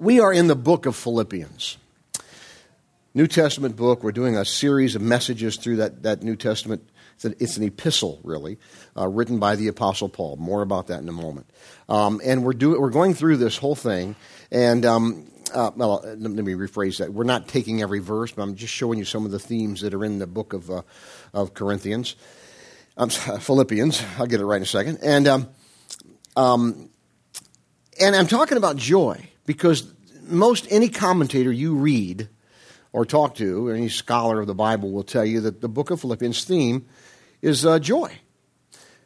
We are in the book of Philippians. New Testament book. We're doing a series of messages through that, that New Testament. It's an, it's an epistle, really, uh, written by the Apostle Paul. More about that in a moment. Um, and we're, do, we're going through this whole thing. And, um, uh, well, let me rephrase that. We're not taking every verse, but I'm just showing you some of the themes that are in the book of, uh, of Corinthians. Philippians. I'll get it right in a second. And, um, um, and I'm talking about joy because most any commentator you read or talk to, or any scholar of the Bible will tell you that the book of Philippians theme is uh, joy.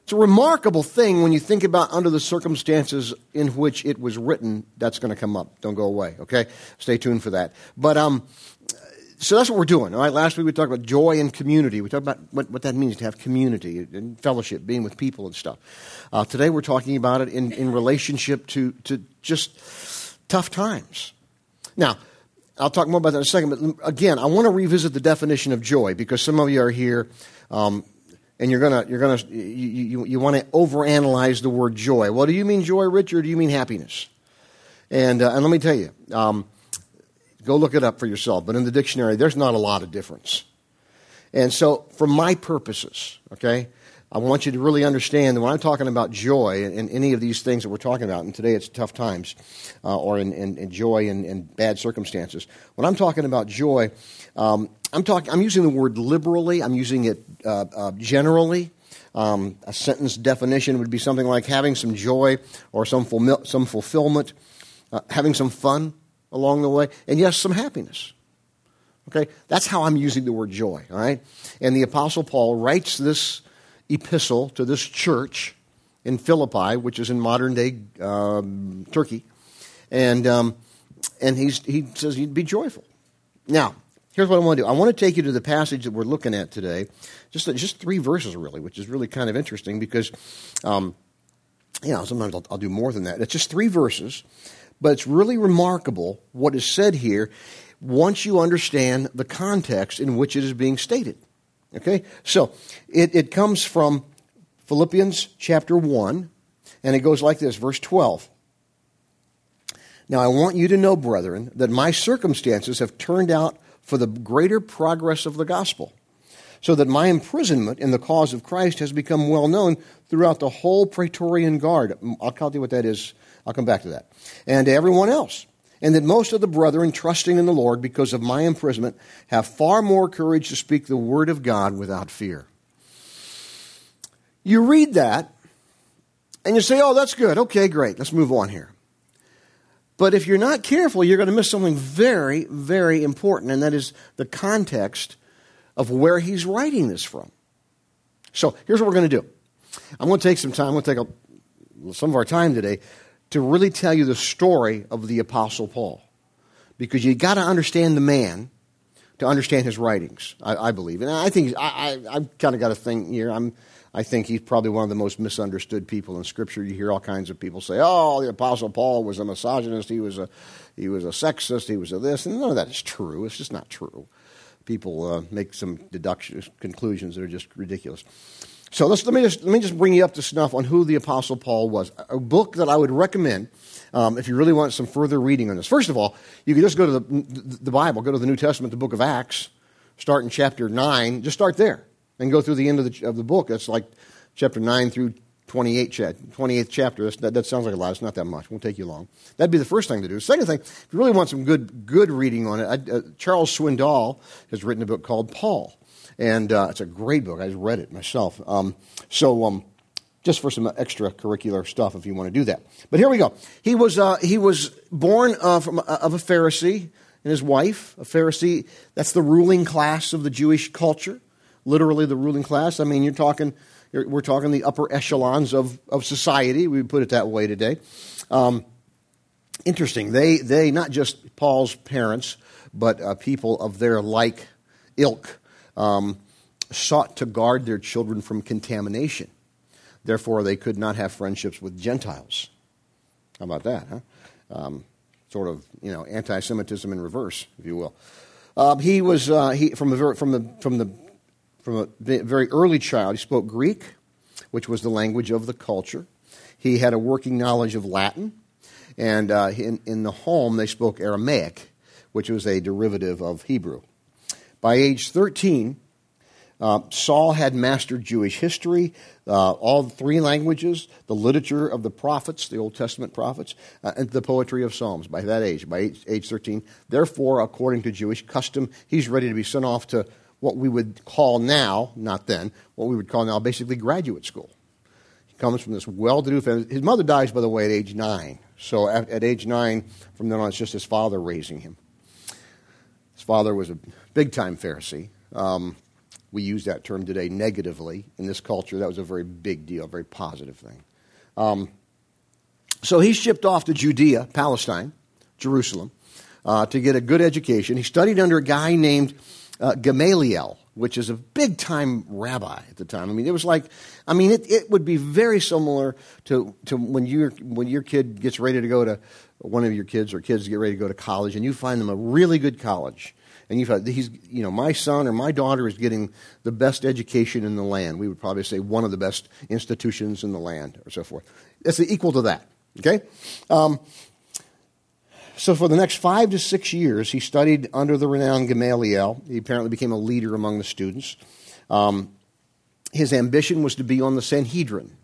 It's a remarkable thing when you think about under the circumstances in which it was written. That's going to come up. Don't go away. Okay, stay tuned for that. But um, so that's what we're doing. All right. Last week we talked about joy and community. We talked about what, what that means to have community and fellowship, being with people and stuff. Uh, today we're talking about it in, in relationship to to just tough times. Now, I'll talk more about that in a second, but again, I want to revisit the definition of joy because some of you are here um, and you're gonna you're gonna you, you, you want to overanalyze the word joy. Well, do you mean joy, Richard? Or do you mean happiness? And uh, and let me tell you, um, go look it up for yourself. But in the dictionary, there's not a lot of difference. And so, for my purposes, okay, I want you to really understand that when I'm talking about joy and any of these things that we're talking about, and today it's tough times, uh, or in, in, in joy in, bad circumstances. When I'm talking about joy, um, I'm talking. I'm using the word liberally. I'm using it uh, uh, generally. Um, a sentence definition would be something like having some joy or some fulfill, some fulfillment, uh, having some fun along the way, and yes, some happiness. Okay, that's how I'm using the word joy. All right, and the Apostle Paul writes this epistle to this church in Philippi, which is in modern day um, Turkey. And, um, and he's, he says he'd be joyful. Now, here's what I want to do I want to take you to the passage that we're looking at today, just, just three verses, really, which is really kind of interesting because, um, you know, sometimes I'll, I'll do more than that. It's just three verses, but it's really remarkable what is said here once you understand the context in which it is being stated. Okay? So it, it comes from Philippians chapter 1, and it goes like this, verse 12. Now I want you to know, brethren, that my circumstances have turned out for the greater progress of the gospel, so that my imprisonment in the cause of Christ has become well known throughout the whole Praetorian Guard. Mm, I'll tell you what that is. I'll come back to that. And to everyone else and that most of the brethren, trusting in the Lord because of my imprisonment, have far more courage to speak the word of God without fear. You read that, and you say, oh, that's good. Okay, great. Let's move on here. But if you're not careful, you're going to miss something very, very important, and that is the context of where he's writing this from. So here's what we're going to do. I'm going to take some time. I'm going to take a, some of our time today to really tell you the story of the Apostle Paul. Because you got to understand the man to understand his writings, I, I believe. And I think, I, I, have kind of got a thing here. I'm, I think he's probably one of the most misunderstood people in Scripture. You hear all kinds of people say, oh, the Apostle Paul was a misogynist, he was a, he was a sexist, he was a this. And none of that is true. It's just not true. People uh, make some deductions, conclusions that are just ridiculous. So let me, just, let me just bring you up to snuff on who the Apostle Paul was. A book that I would recommend um, if you really want some further reading on this. First of all, you can just go to the, the Bible, go to the New Testament, the book of Acts, start in chapter 9, just start there and go through the end of the, of the book. That's like chapter 9 through 28, 28th chapter. That, that, sounds like a lot. It's not that much. It won't take you long. That'd be the first thing to do. Second thing, if you really want some good, good reading on it, I, uh, Charles Swindoll has written a book called Paul. And uh, it's a great book. I just read it myself. Um, so, um, just for some extracurricular stuff, if you want to do that. But here we go. He was, uh, he was born uh, from, uh, of a Pharisee and his wife. A Pharisee, that's the ruling class of the Jewish culture. Literally, the ruling class. I mean, you're talking, we're talking the upper echelons of, of society. We put it that way today. Um, interesting. They, they, not just Paul's parents, but uh, people of their like ilk um, sought to guard their children from contamination. Therefore, they could not have friendships with Gentiles. How about that, huh? Um, sort of, you know, anti-Semitism in reverse, if you will. Uh, he was uh, he, from the from the from the from a very early child. He spoke Greek, which was the language of the culture. He had a working knowledge of Latin, And uh, in, in the home, they spoke Aramaic, which was a derivative of Hebrew. By age 13, uh, Saul had mastered Jewish history, uh, all three languages, the literature of the prophets, the Old Testament prophets, uh, and the poetry of Psalms by that age, by age, age 13. Therefore, according to Jewish custom, he's ready to be sent off to what we would call now, not then, what we would call now basically graduate school. He comes from this well to do family. His mother dies, by the way, at age nine. So at, at age nine, from then on, it's just his father raising him. His father was a big time Pharisee. Um, we use that term today negatively. In this culture, that was a very big deal, a very positive thing. Um, so he shipped off to Judea, Palestine, Jerusalem, uh, to get a good education. He studied under a guy named uh, Gamaliel, which is a big time rabbi at the time. I mean, it was like, I mean, it, it would be very similar to, to when, your, when your kid gets ready to go to, one of your kids or kids get ready to go to college, and you find them a really good college and you've had, he's, you know, my son or my daughter is getting the best education in the land. We would probably say one of the best institutions in the land, or so forth. That's equal to that. Okay. Um, so for the next five to six years, he studied under the renowned Gamaliel. He apparently became a leader among the students. Um, his ambition was to be on the Sanhedrin.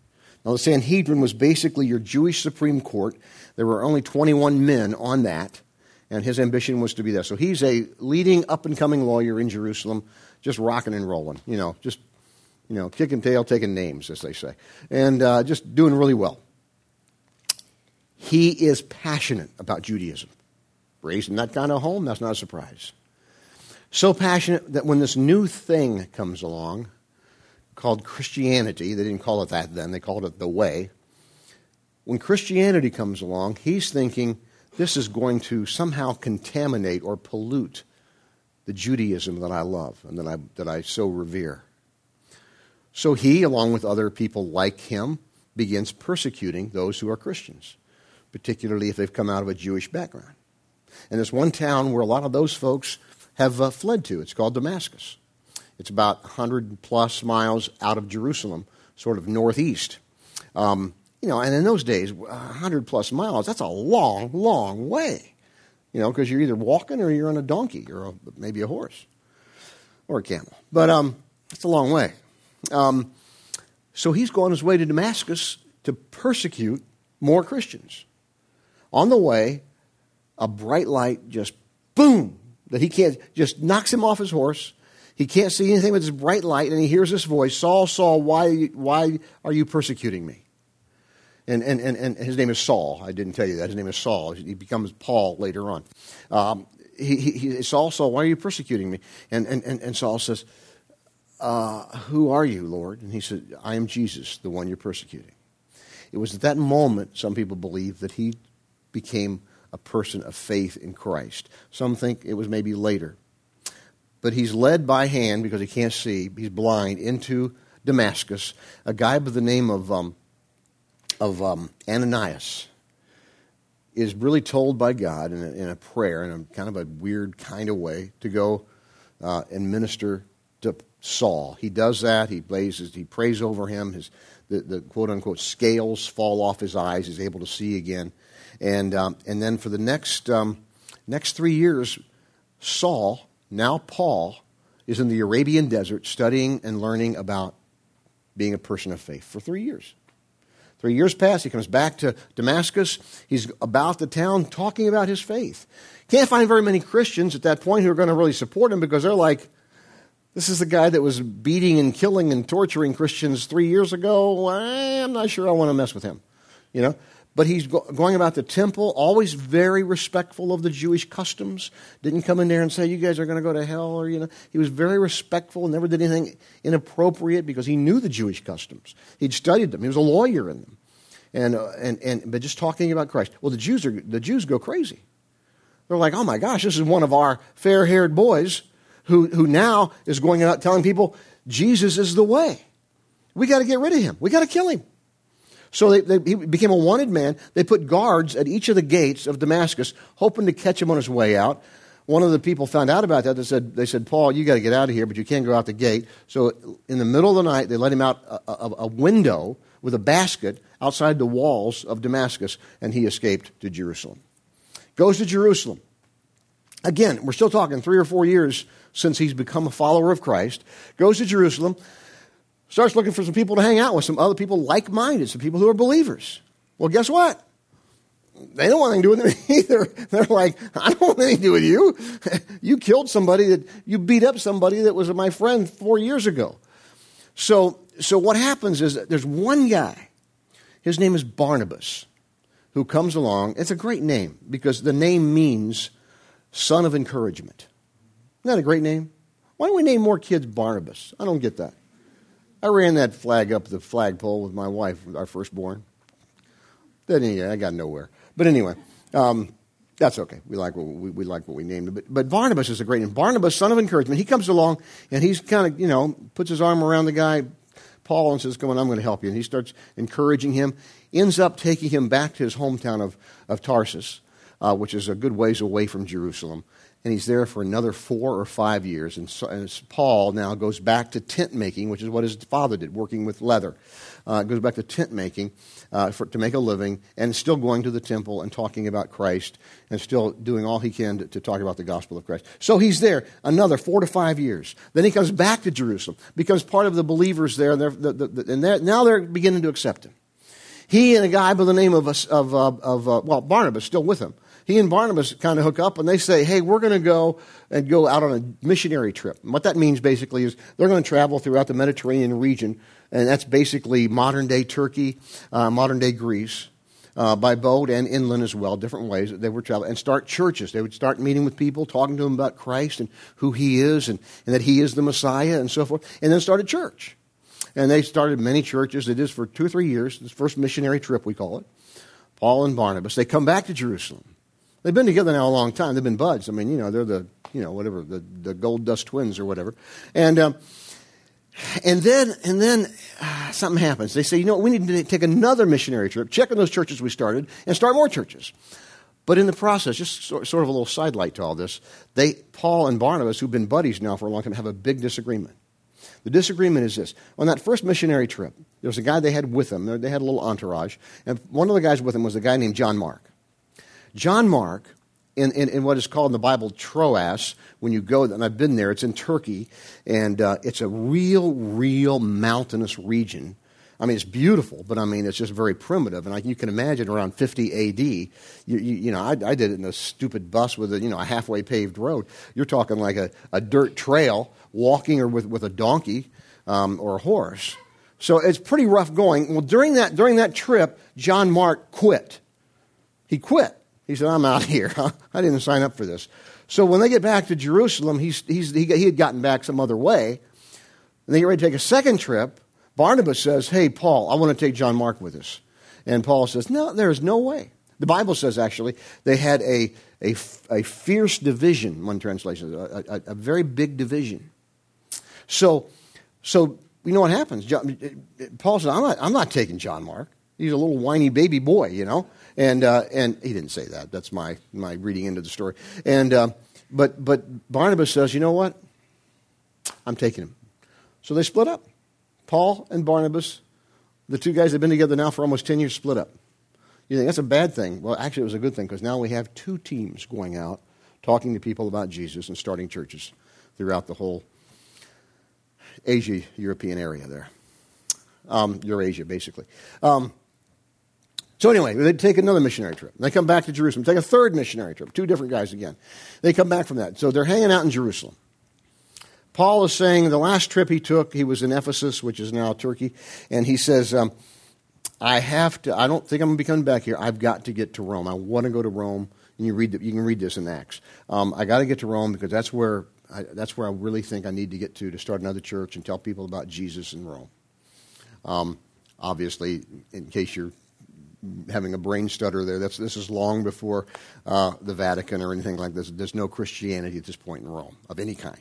Now, the Sanhedrin was basically your Jewish Supreme Court. There were only 21 men on that and his ambition was to be there. So he's a leading up and coming lawyer in Jerusalem, just rocking and rolling, you know, just you know, kicking tail, taking names, as they say, and uh, just doing really well. He is passionate about Judaism. Raised in that kind of home, that's not a surprise. So passionate that when this new thing comes along called Christianity, they didn't call it that then, they called it the way. When Christianity comes along, he's thinking, this is going to somehow contaminate or pollute the Judaism that I love and that I, that I so revere. So he, along with other people like him, begins persecuting those who are Christians, particularly if they've come out of a Jewish background. And there's one town where a lot of those folks have uh, fled to. It's called Damascus. It's about 100 plus miles out of Jerusalem, sort of northeast. Um, you know, and in those days, 100 plus miles, that's a long, long way. You know, because you're either walking or you're on a donkey or a, maybe a horse or a camel. But um, it's a long way. Um, so he's gone his way to Damascus to persecute more Christians. On the way, a bright light just boom that he can't just knocks him off his horse. He can't see anything with this bright light, and he hears this voice: "Saul, Saul, why, why are you persecuting me?" And, and, and, and his name is Saul. I didn't tell you that. His name is Saul. He becomes Paul later on. Um, he, he, Saul, Saul, why are you persecuting me? And, and, and, and Saul says, uh, Who are you, Lord? And he said, I am Jesus, the one you're persecuting. It was at that moment, some people believe, that he became a person of faith in Christ. Some think it was maybe later. But he's led by hand because he can't see, he's blind, into Damascus. A guy by the name of um, of um, Ananias is really told by God in a, in a, prayer, in a kind of a weird kind of way, to go uh, and minister to Saul. He does that. He blazes. He prays over him. His the, the quote unquote scales fall off his eyes. He's able to see again, and um, and then for the next um, next three years, Saul, now Paul, is in the Arabian desert studying and learning about being a person of faith for three years. Three years pass. He comes back to Damascus. He's about the town talking about his faith. Can't find very many Christians at that point who are going to really support him because they're like, this is the guy that was beating and killing and torturing Christians three years ago. I'm not sure I want to mess with him. You know? But he's going about the temple, always very respectful of the Jewish customs. Didn't come in there and say, You guys are going to go to hell, or, you know. He was very respectful, never did anything inappropriate because he knew the Jewish customs. He'd studied them, he was a lawyer in them. And, uh, and, and, but just talking about Christ. Well, the Jews, are, the Jews go crazy. They're like, Oh my gosh, this is one of our fair haired boys who, who now is going out telling people Jesus is the way. We got to get rid of him, we got to kill him. So they, they, he became a wanted man. They put guards at each of the gates of Damascus, hoping to catch him on his way out. One of the people found out about that. They said, they said Paul, you got to get out of here, but you can't go out the gate. So in the middle of the night, they let him out a, a, a window with a basket outside the walls of Damascus, and he escaped to Jerusalem. Goes to Jerusalem. Again, we're still talking three or four years since he's become a follower of Christ. Goes to Jerusalem, starts looking for some people to hang out with, some other people like minded, some people who are believers. Well, guess what? They don't want anything to do with me either. They're like, I don't want anything to do with you. you killed somebody that you beat up somebody that was my friend four years ago. So, so what happens is there's one guy. His name is Barnabas, who comes along. It's a great name because the name means son of encouragement. Isn't that a great name? Why don't we name more kids Barnabas? I don't get that. I ran that flag up the flagpole with my wife, our firstborn. Then anyway, I got nowhere. But anyway, um, that's okay. We like what we, we, like what we named it. But, but Barnabas is a great name. Barnabas, son of encouragement. He comes along and he's kind of you know puts his arm around the guy Paul and says, "Come on, I'm going to help you." And he starts encouraging him. Ends up taking him back to his hometown of of Tarsus, uh, which is a good ways away from Jerusalem. And he's there for another four or five years. And, so, and Paul now goes back to tent making, which is what his father did, working with leather. Uh, goes back to tent making uh, for, to make a living and still going to the temple and talking about Christ and still doing all he can to, to talk about the gospel of Christ. So he's there another four to five years. Then he comes back to Jerusalem, becomes part of the believers there, and, they're, the, the, and they're, now they're beginning to accept him. He and a guy by the name of, of, uh, of uh, well, Barnabas, still with him, he and Barnabas kind of hook up and they say, hey, we're going to go and go out on a missionary trip. And what that means basically is they're going to travel throughout the Mediterranean region and that's basically modern day Turkey, uh, modern day Greece. Uh, by boat and inland as well, different ways that they were traveling, and start churches. They would start meeting with people, talking to them about Christ and who He is, and, and that He is the Messiah, and so forth, and then start a church. And they started many churches. Did this for two or three years. This first missionary trip, we call it. Paul and Barnabas. They come back to Jerusalem. They've been together now a long time. They've been buds. I mean, you know, they're the, you know, whatever, the, the gold dust twins or whatever. And, um, and then, and then uh, something happens. They say, you know, we need to take another missionary trip, check on those churches we started, and start more churches. But in the process, just sort of a little sidelight to all this, they, Paul and Barnabas, who've been buddies now for a long time, have a big disagreement. The disagreement is this. On that first missionary trip, there was a guy they had with them. They had a little entourage. And one of the guys with them was a guy named John Mark. John Mark in, in, in, what is called in the Bible Troas, when you go, and I've been there, it's in Turkey, and uh, it's a real, real mountainous region. I mean, it's beautiful, but I mean, it's just very primitive. And like you can imagine, around 50 AD, you, you, you know, I, I, did it in a stupid bus with a, you know, a halfway paved road. You're talking like a, a dirt trail, walking or with, with a donkey um, or a horse. So it's pretty rough going. Well, during that, during that trip, John Mark quit. He quit. He said, I'm out here. I didn't sign up for this. So when they get back to Jerusalem, he's, he's, he, he had gotten back some other way. And they get ready to take a second trip. Barnabas says, Hey, Paul, I want to take John Mark with us. And Paul says, No, there is no way. The Bible says, actually, they had a, a, a fierce division, one translation, a, a, a very big division. So, so you know what happens? John, Paul says, I'm not, I'm not taking John Mark. He's a little whiny baby boy, you know. And, uh, and he didn't say that. That's my, my reading into the story. And, uh, but, but Barnabas says, you know what? I'm taking him. So they split up. Paul and Barnabas, the two guys that have been together now for almost 10 years, split up. You think that's a bad thing? Well, actually, it was a good thing because now we have two teams going out talking to people about Jesus and starting churches throughout the whole Asia European area there. Um, Eurasia, basically. Um, so anyway, they take another missionary trip. They come back to Jerusalem, take a third missionary trip. Two different guys again. They come back from that. So they're hanging out in Jerusalem. Paul is saying the last trip he took, he was in Ephesus, which is now Turkey, and he says, um, "I have to. I don't think I'm going to be coming back here. I've got to get to Rome. I want to go to Rome." And you read, the, you can read this in Acts. Um, I got to get to Rome because that's where I, that's where I really think I need to get to to start another church and tell people about Jesus in Rome. Um, obviously, in case you're having a brain stutter there. That's, this is long before uh, the Vatican or anything like this. There's no Christianity at this point in Rome of any kind.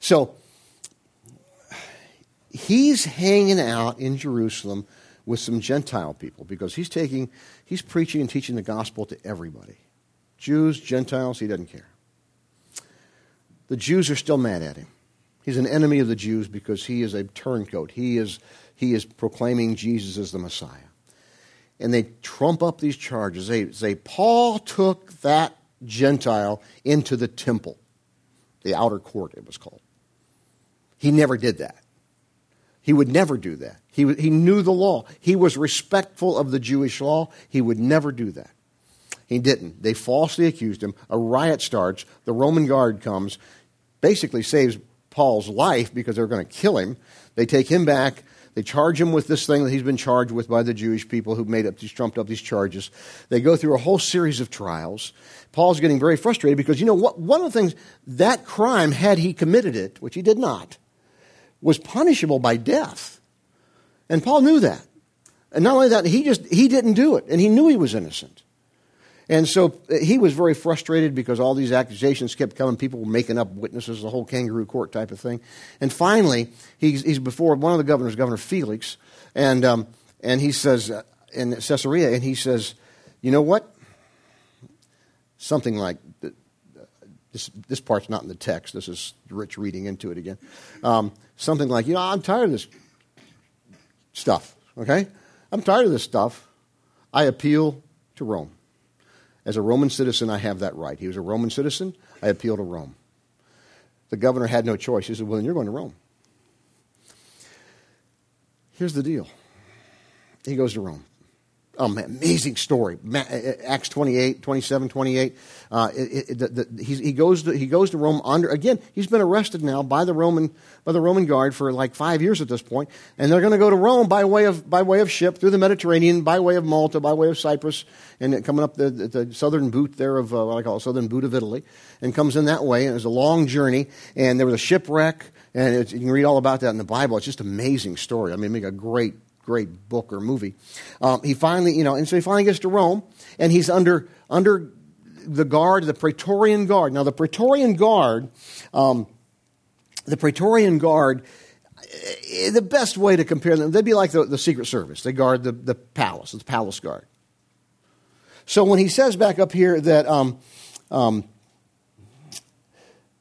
So he's hanging out in Jerusalem with some Gentile people because he's taking, he's preaching and teaching the gospel to everybody. Jews, Gentiles, he doesn't care. The Jews are still mad at him. He's an enemy of the Jews because he is a turncoat. He is, he is proclaiming Jesus as the Messiah. And they trump up these charges. They say, Paul took that Gentile into the temple, the outer court, it was called. He never did that. He would never do that. He, he knew the law. He was respectful of the Jewish law. He would never do that. He didn't. They falsely accused him. A riot starts. The Roman guard comes, basically saves Paul's life because they're going to kill him. They take him back. They charge him with this thing that he's been charged with by the Jewish people who made up these trumped up these charges. They go through a whole series of trials. Paul's getting very frustrated because you know what one of the things that crime had he committed it, which he did not, was punishable by death. And Paul knew that. And not only that, he just he didn't do it and he knew he was innocent. And so uh, he was very frustrated because all these accusations kept coming. People were making up witnesses, the whole kangaroo court type of thing. And finally, he's, he's before one of the governors, Governor Felix, and, um, and he says, uh, in Caesarea, and he says, You know what? Something like this, this part's not in the text. This is Rich reading into it again. Um, something like, You know, I'm tired of this stuff, okay? I'm tired of this stuff. I appeal to Rome. As a Roman citizen, I have that right. He was a Roman citizen. I appeal to Rome. The governor had no choice. He said, Well, then you're going to Rome. Here's the deal he goes to Rome. Um, amazing story. Acts 28, 27, 28. Uh, it, it, the, the, he, goes to, he goes to Rome under, again, he's been arrested now by the Roman, by the Roman guard for like five years at this point, and they're going to go to Rome by way of, by way of ship through the Mediterranean, by way of Malta, by way of Cyprus, and coming up the, the southern boot there of, uh, what I call southern boot of Italy, and comes in that way, and it was a long journey, and there was a shipwreck, and you can read all about that in the Bible. It's just an amazing story. I mean, make a great great book or movie. Um, he finally, you know, and so he finally gets to Rome, and he's under under the guard, the Praetorian Guard. Now, the Praetorian Guard, um, the Praetorian Guard, eh, the best way to compare them, they'd be like the, the Secret Service. They guard the, the palace, the palace guard. So when he says back up here that, um, um,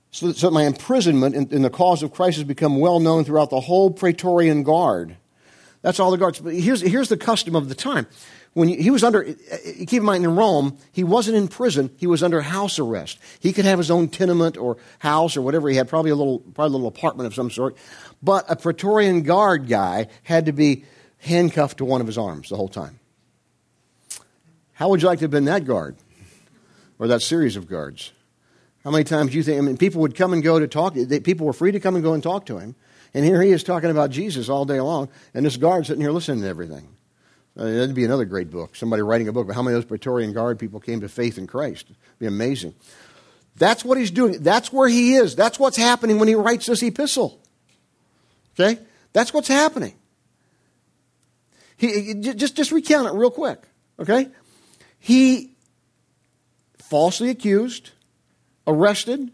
so, so my imprisonment in, in, the cause of Christ has become well known throughout the whole Praetorian Guard. That's all the guards. But here's, here's the custom of the time. When he was under, eh, keep in mind in Rome, he wasn't in prison, he was under house arrest. He could have his own tenement or house or whatever he had, probably a little, probably a little apartment of some sort. But a Praetorian guard guy had to be handcuffed to one of his arms the whole time. How would you like to have been that guard? Or that series of guards? How many times do you think, I mean, people would come and go to talk, people were free to come and go and talk to him. And here he is talking about Jesus all day long, and this guard sitting here listening to everything. Uh, that'd be another great book. Somebody writing a book about how many of those Praetorian Guard people came to faith in Christ. It'd be amazing. That's what he's doing. That's where he is. That's what's happening when he writes this epistle. Okay? That's what's happening. He, just, just recount it real quick. Okay? He falsely accused, arrested,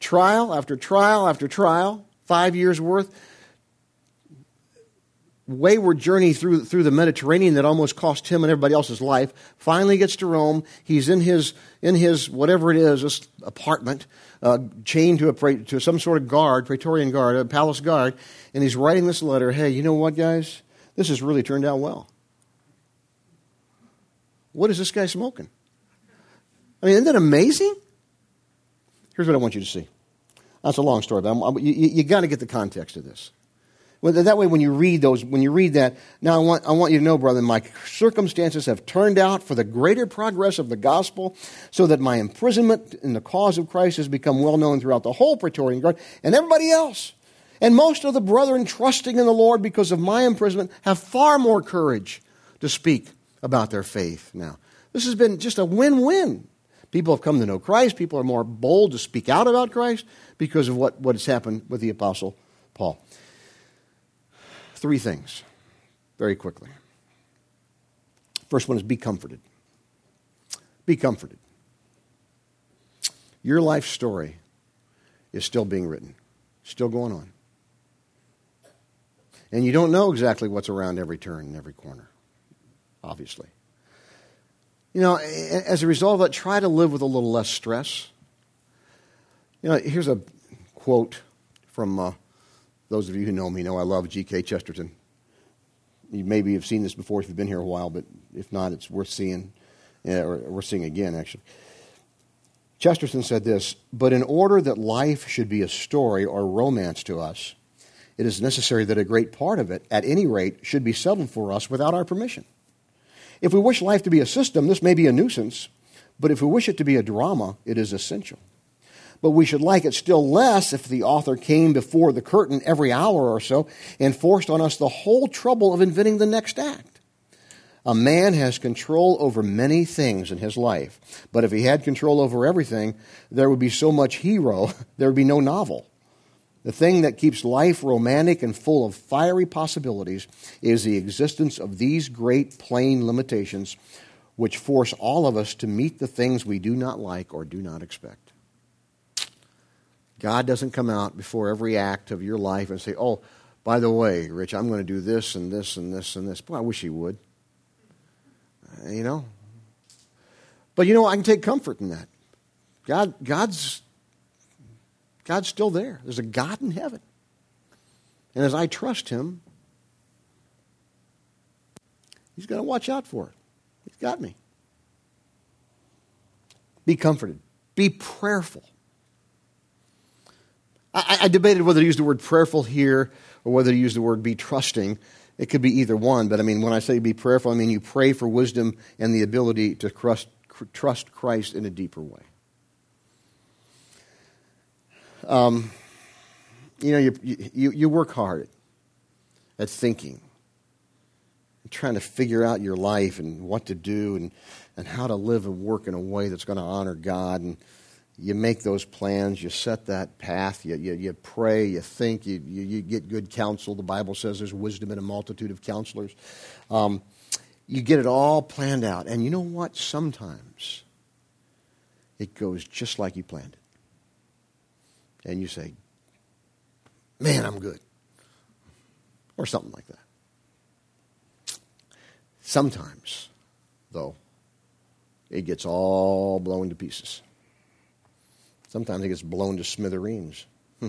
trial after trial after trial, five years worth. Wayward journey through, through the Mediterranean that almost cost him and everybody else's life. Finally gets to Rome. He's in his, in his whatever it is, apartment, uh, chained to, a, to some sort of guard, Praetorian guard, a palace guard, and he's writing this letter Hey, you know what, guys? This has really turned out well. What is this guy smoking? I mean, isn't that amazing? Here's what I want you to see. That's a long story, but I'm, I'm, you, you got to get the context of this. Well, that way, when you read those, when you read that, now I want, I want you to know, brother, my circumstances have turned out for the greater progress of the gospel, so that my imprisonment in the cause of Christ has become well known throughout the whole Praetorian Guard and everybody else. And most of the brethren trusting in the Lord because of my imprisonment have far more courage to speak about their faith now. This has been just a win win. People have come to know Christ. People are more bold to speak out about Christ because of what, what has happened with the Apostle Paul. Three things, very quickly. First one is be comforted. Be comforted. Your life story is still being written, still going on. And you don't know exactly what's around every turn and every corner, obviously. You know, as a result of that, try to live with a little less stress. You know, here's a quote from uh, those of you who know me know I love G.K. Chesterton. You maybe have seen this before if you've been here a while, but if not, it's worth seeing, or worth seeing again, actually. Chesterton said this But in order that life should be a story or romance to us, it is necessary that a great part of it, at any rate, should be settled for us without our permission. If we wish life to be a system, this may be a nuisance, but if we wish it to be a drama, it is essential. But we should like it still less if the author came before the curtain every hour or so and forced on us the whole trouble of inventing the next act. A man has control over many things in his life, but if he had control over everything, there would be so much hero, there would be no novel. The thing that keeps life romantic and full of fiery possibilities is the existence of these great plain limitations which force all of us to meet the things we do not like or do not expect. God doesn't come out before every act of your life and say, Oh, by the way, Rich, I'm going to do this and this and this and this. Boy, I wish he would. Uh, you know? But you know, I can take comfort in that. God, God's God's still there. There's a God in heaven. And as I trust Him, He's going to watch out for it. He's got me. Be comforted. Be prayerful. I, I, debated whether to use the word prayerful here or whether to use the word be trusting. It could be either one, but I mean, when I say be prayerful, I mean you pray for wisdom and the ability to trust, trust Christ in a deeper way. Um, you know, you, you, you work hard at thinking, trying to figure out your life and what to do and, and how to live and work in a way that's going to honor God. And you make those plans, you set that path, you, you, you pray, you think, you, you, you, get good counsel. The Bible says there's wisdom in a multitude of counselors. Um, you get it all planned out. And you know what? Sometimes it goes just like you planned it and you say, Man, I'm good. Or something like that. Sometimes, though, it gets all blown to pieces. Sometimes it gets blown to smithereens. Hmm.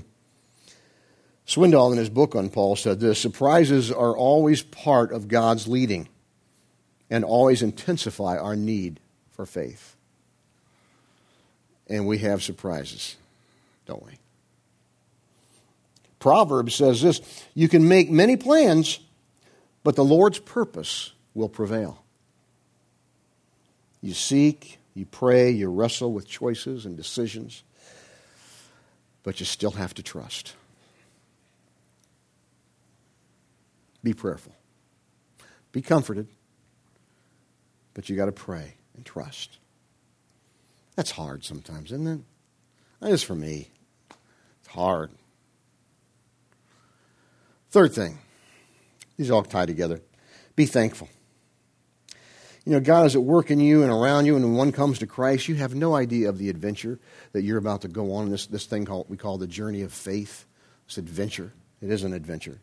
Swindoll, in his book on Paul, said this Surprises are always part of God's leading and always intensify our need for faith. And we have surprises, don't we? Proverbs says this You can make many plans, but the Lord's purpose will prevail. You seek, you pray, you wrestle with choices and decisions, but you still have to trust. Be prayerful. Be comforted, but you got to pray and trust. That's hard sometimes, isn't it? That is for me. It's hard. Third thing, these all tie together. Be thankful. You know, God is at work in you and around you, and when one comes to Christ, you have no idea of the adventure that you're about to go on. This, this thing called, we call the journey of faith. This adventure. It is an adventure.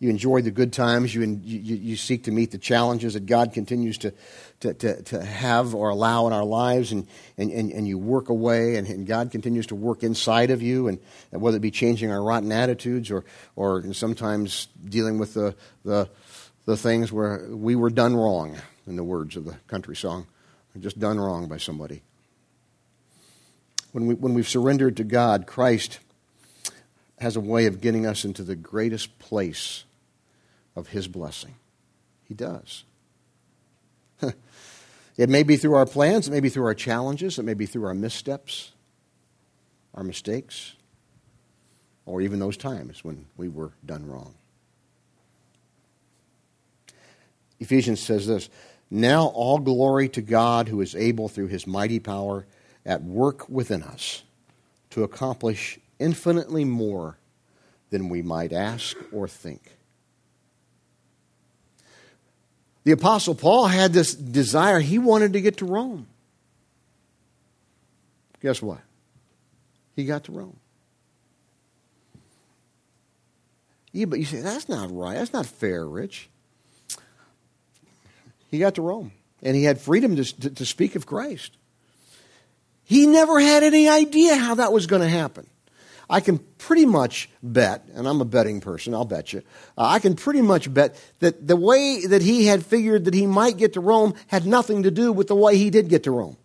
You enjoy the good times. You, you, you seek to meet the challenges that God continues to, to, to, to have or allow in our lives. And, and, and, and you work away, and, and, God continues to work inside of you. And, and whether it be changing our rotten attitudes or, or sometimes dealing with the, the, the things where we were done wrong, in the words of the country song, just done wrong by somebody. When, we, when we've surrendered to God, Christ has a way of getting us into the greatest place of His blessing. He does. it may be through our plans, it may be through our challenges, it may be through our missteps, our mistakes, or even those times when we were done wrong. Ephesians says this Now all glory to God who is able through his mighty power at work within us to accomplish infinitely more than we might ask or think The Apostle Paul had this desire. He wanted to get to Rome. Guess what? He got to Rome. Yeah, but you say, that's not right. That's not fair, Rich. He got to Rome, and he had freedom to, to, to speak of Christ. He never had any idea how that was going to happen. I can pretty much bet, and I'm a betting person, I'll bet you, uh, I can pretty much bet that the way that he had figured that he might get to Rome had nothing to do with the way he did get to Rome.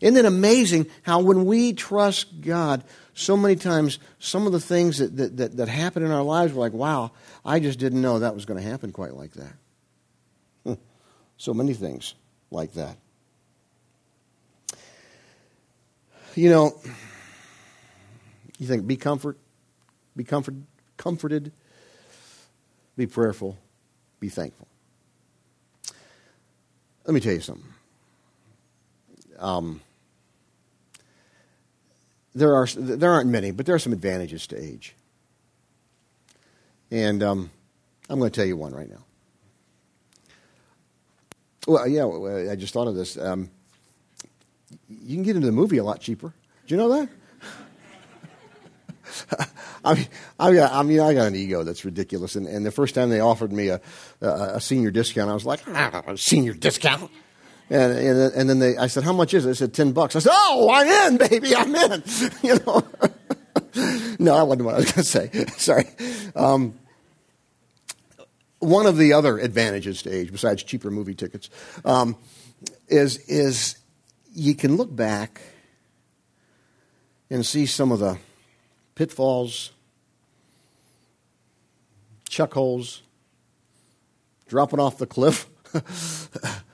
Isn't it amazing how when we trust God, so many times some of the things that, that, that, that happen in our lives, we're like, wow, I just didn't know that was going to happen quite like that. Hmm. so many things like that. You know, you think be comfort, be comfort, comforted, be prayerful, be thankful. Let me tell you something. Um, there are there aren't many, but there are some advantages to age, and um, I'm going to tell you one right now. Well, yeah, I just thought of this. Um, you can get into the movie a lot cheaper. Do you know that? I mean, I, got, I mean, I got an ego that's ridiculous. And, and the first time they offered me a, a, a senior discount, I was like, ah, a senior discount. And, and, and then they, I said, how much is it? They said, 10 bucks. I said, oh, I'm in, baby, I'm in. you know? no, that wasn't what I was going to say. Sorry. Um, one of the other advantages to age, besides cheaper movie tickets, um, is, is you can look back and see some of the pitfalls, chuck holes, dropping off the cliff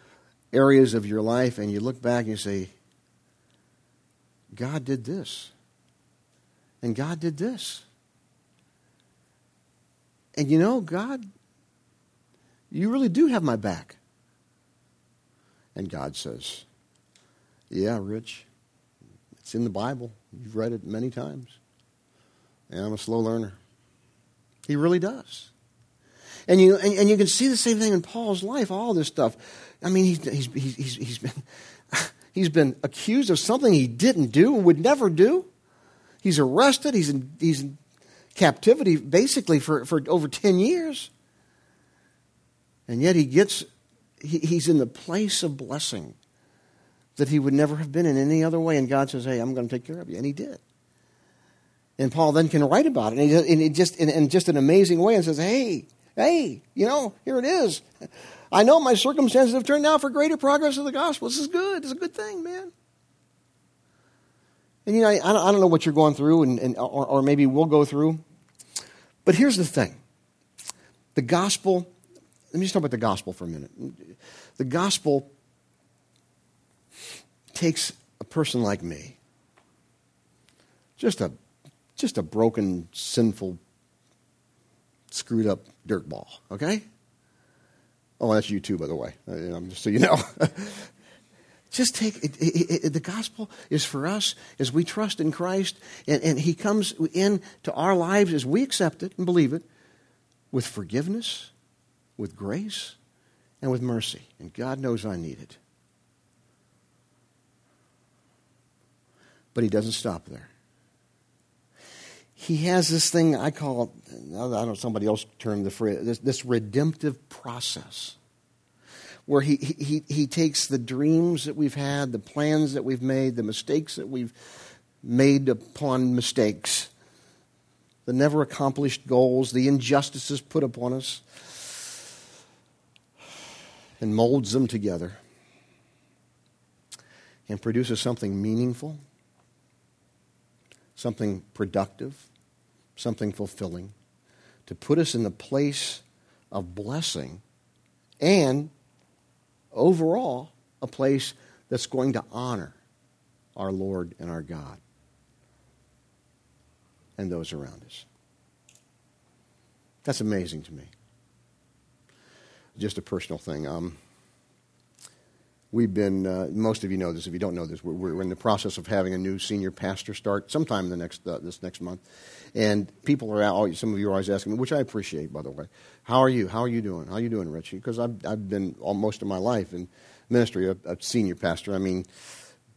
areas of your life, and you look back and you say, God did this, and God did this. And you know, God, you really do have my back. And God says, Yeah, Rich, it's in the Bible. You've read it many times. And I'm a slow learner. He really does. And you, and, and, you can see the same thing in Paul's life, all this stuff. I mean, he's, he's, he's, he's, been, he's been accused of something he didn't do and would never do. He's arrested. He's in, he's in captivity basically for, for over 10 years. And yet he gets, he, he's in the place of blessing that he would never have been in any other way. And God says, Hey, I'm going to take care of you. And he did. And Paul then can write about it. And, he, and he just in, in just an amazing way and says, Hey, hey, you know, here it is. I know my circumstances have turned out for greater progress of the gospel. This is good. It's a good thing, man. And you know, I, I don't know what you're going through, and, and or, or maybe we'll go through. But here's the thing: the gospel. Let me just talk about the gospel for a minute. The gospel takes a person like me, just a, just a broken, sinful, screwed up dirt ball, okay? Oh, that's you too, by the way, uh, just so you know. just take it, it, it, the gospel is for us as we trust in Christ, and, and He comes into our lives as we accept it and believe it with forgiveness, with grace, and with mercy. And God knows I need it. But he doesn't stop there. He has this thing I call, I don't know, somebody else termed the phrase, this, this redemptive process where he, he, he takes the dreams that we've had, the plans that we've made, the mistakes that we've made upon mistakes, the never accomplished goals, the injustices put upon us, and molds them together and produces something meaningful something productive, something fulfilling, to put us in the place of blessing and overall a place that's going to honor our Lord and our God and those around us. That's amazing to me. Just a personal thing. Um, We've been, uh, most of you know this. If you don't know this, we're, we're, in the process of having a new senior pastor start sometime the next, uh, this next month. And people are out, some of you are always asking me, which I appreciate, by the way. How are you? How are you doing? How are you doing, Richie? Because I've, I've been all, most of my life in ministry, a, a senior pastor. I mean,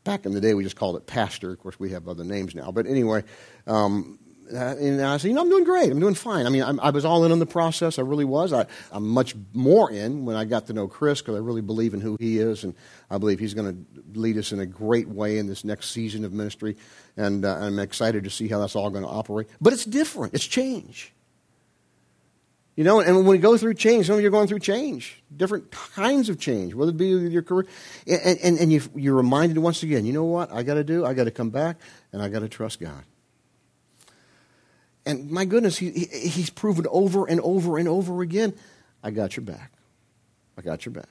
back in the day, we just called it pastor. Of course, we have other names now. But anyway, um, and I said, you know, I'm doing great. I'm doing fine. I mean, I'm, i was all in on the process. I really was. I, am much more in when I got to know Chris because I really believe in who he is, and I believe he's going to lead us in a great way in this next season of ministry. And uh, I'm excited to see how that's all going to operate. But it's different. It's change. You know, and when we go through change, some of you are going through change, different kinds of change, whether it be your career. And, and, and you, are reminded once again, you know what I got to do? I got to come back and I got to trust God. And my goodness, he, he, he's proven over and over and over again, I got your back. I got your back.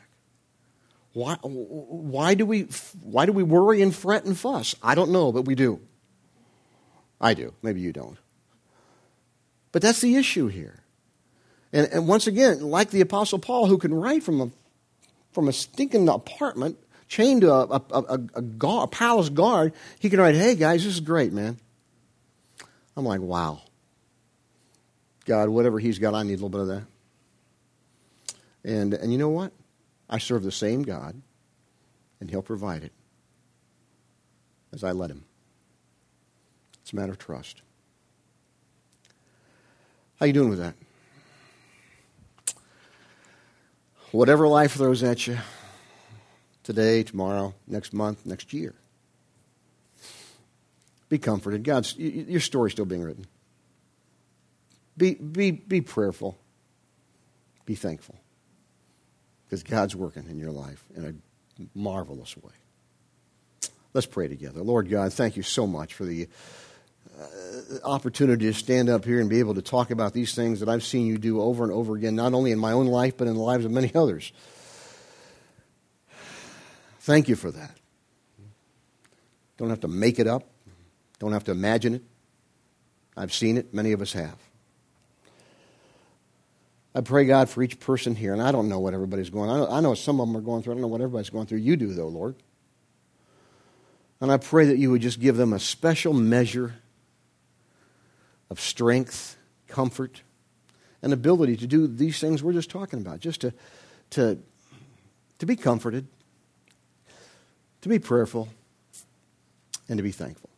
Why, why, do we, why do we worry and fret and fuss? I don't know, but we do. I do. Maybe you don't. But that's the issue here. And, and once again, like the Apostle Paul, who can write from a, from a stinking apartment, chained to a, a, a, a, guard, a palace guard, he can write, hey guys, this is great, man. I'm like, wow. God, whatever He's got, I need a little bit of that. And, and you know what? I serve the same God, and He'll provide it as I let Him. It's a matter of trust. How you doing with that? Whatever life throws at you, today, tomorrow, next month, next year, be comforted. God's your story's still being written. Be, be, be prayerful. Be thankful. Because God's working in your life in a marvelous way. Let's pray together. Lord God, thank you so much for the uh, opportunity to stand up here and be able to talk about these things that I've seen you do over and over again, not only in my own life, but in the lives of many others. Thank you for that. Don't have to make it up, don't have to imagine it. I've seen it, many of us have. I pray, God, for each person here, and I don't know what everybody's going on. I know some of them are going through. I don't know what everybody's going through. You do, though, Lord. And I pray that you would just give them a special measure of strength, comfort, and ability to do these things we're just talking about, just to, to, to be comforted, to be prayerful, and to be thankful.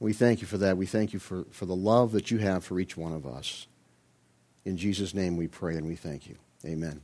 We thank you for that. We thank you for, for the love that you have for each one of us. In Jesus' name we pray and we thank you. Amen.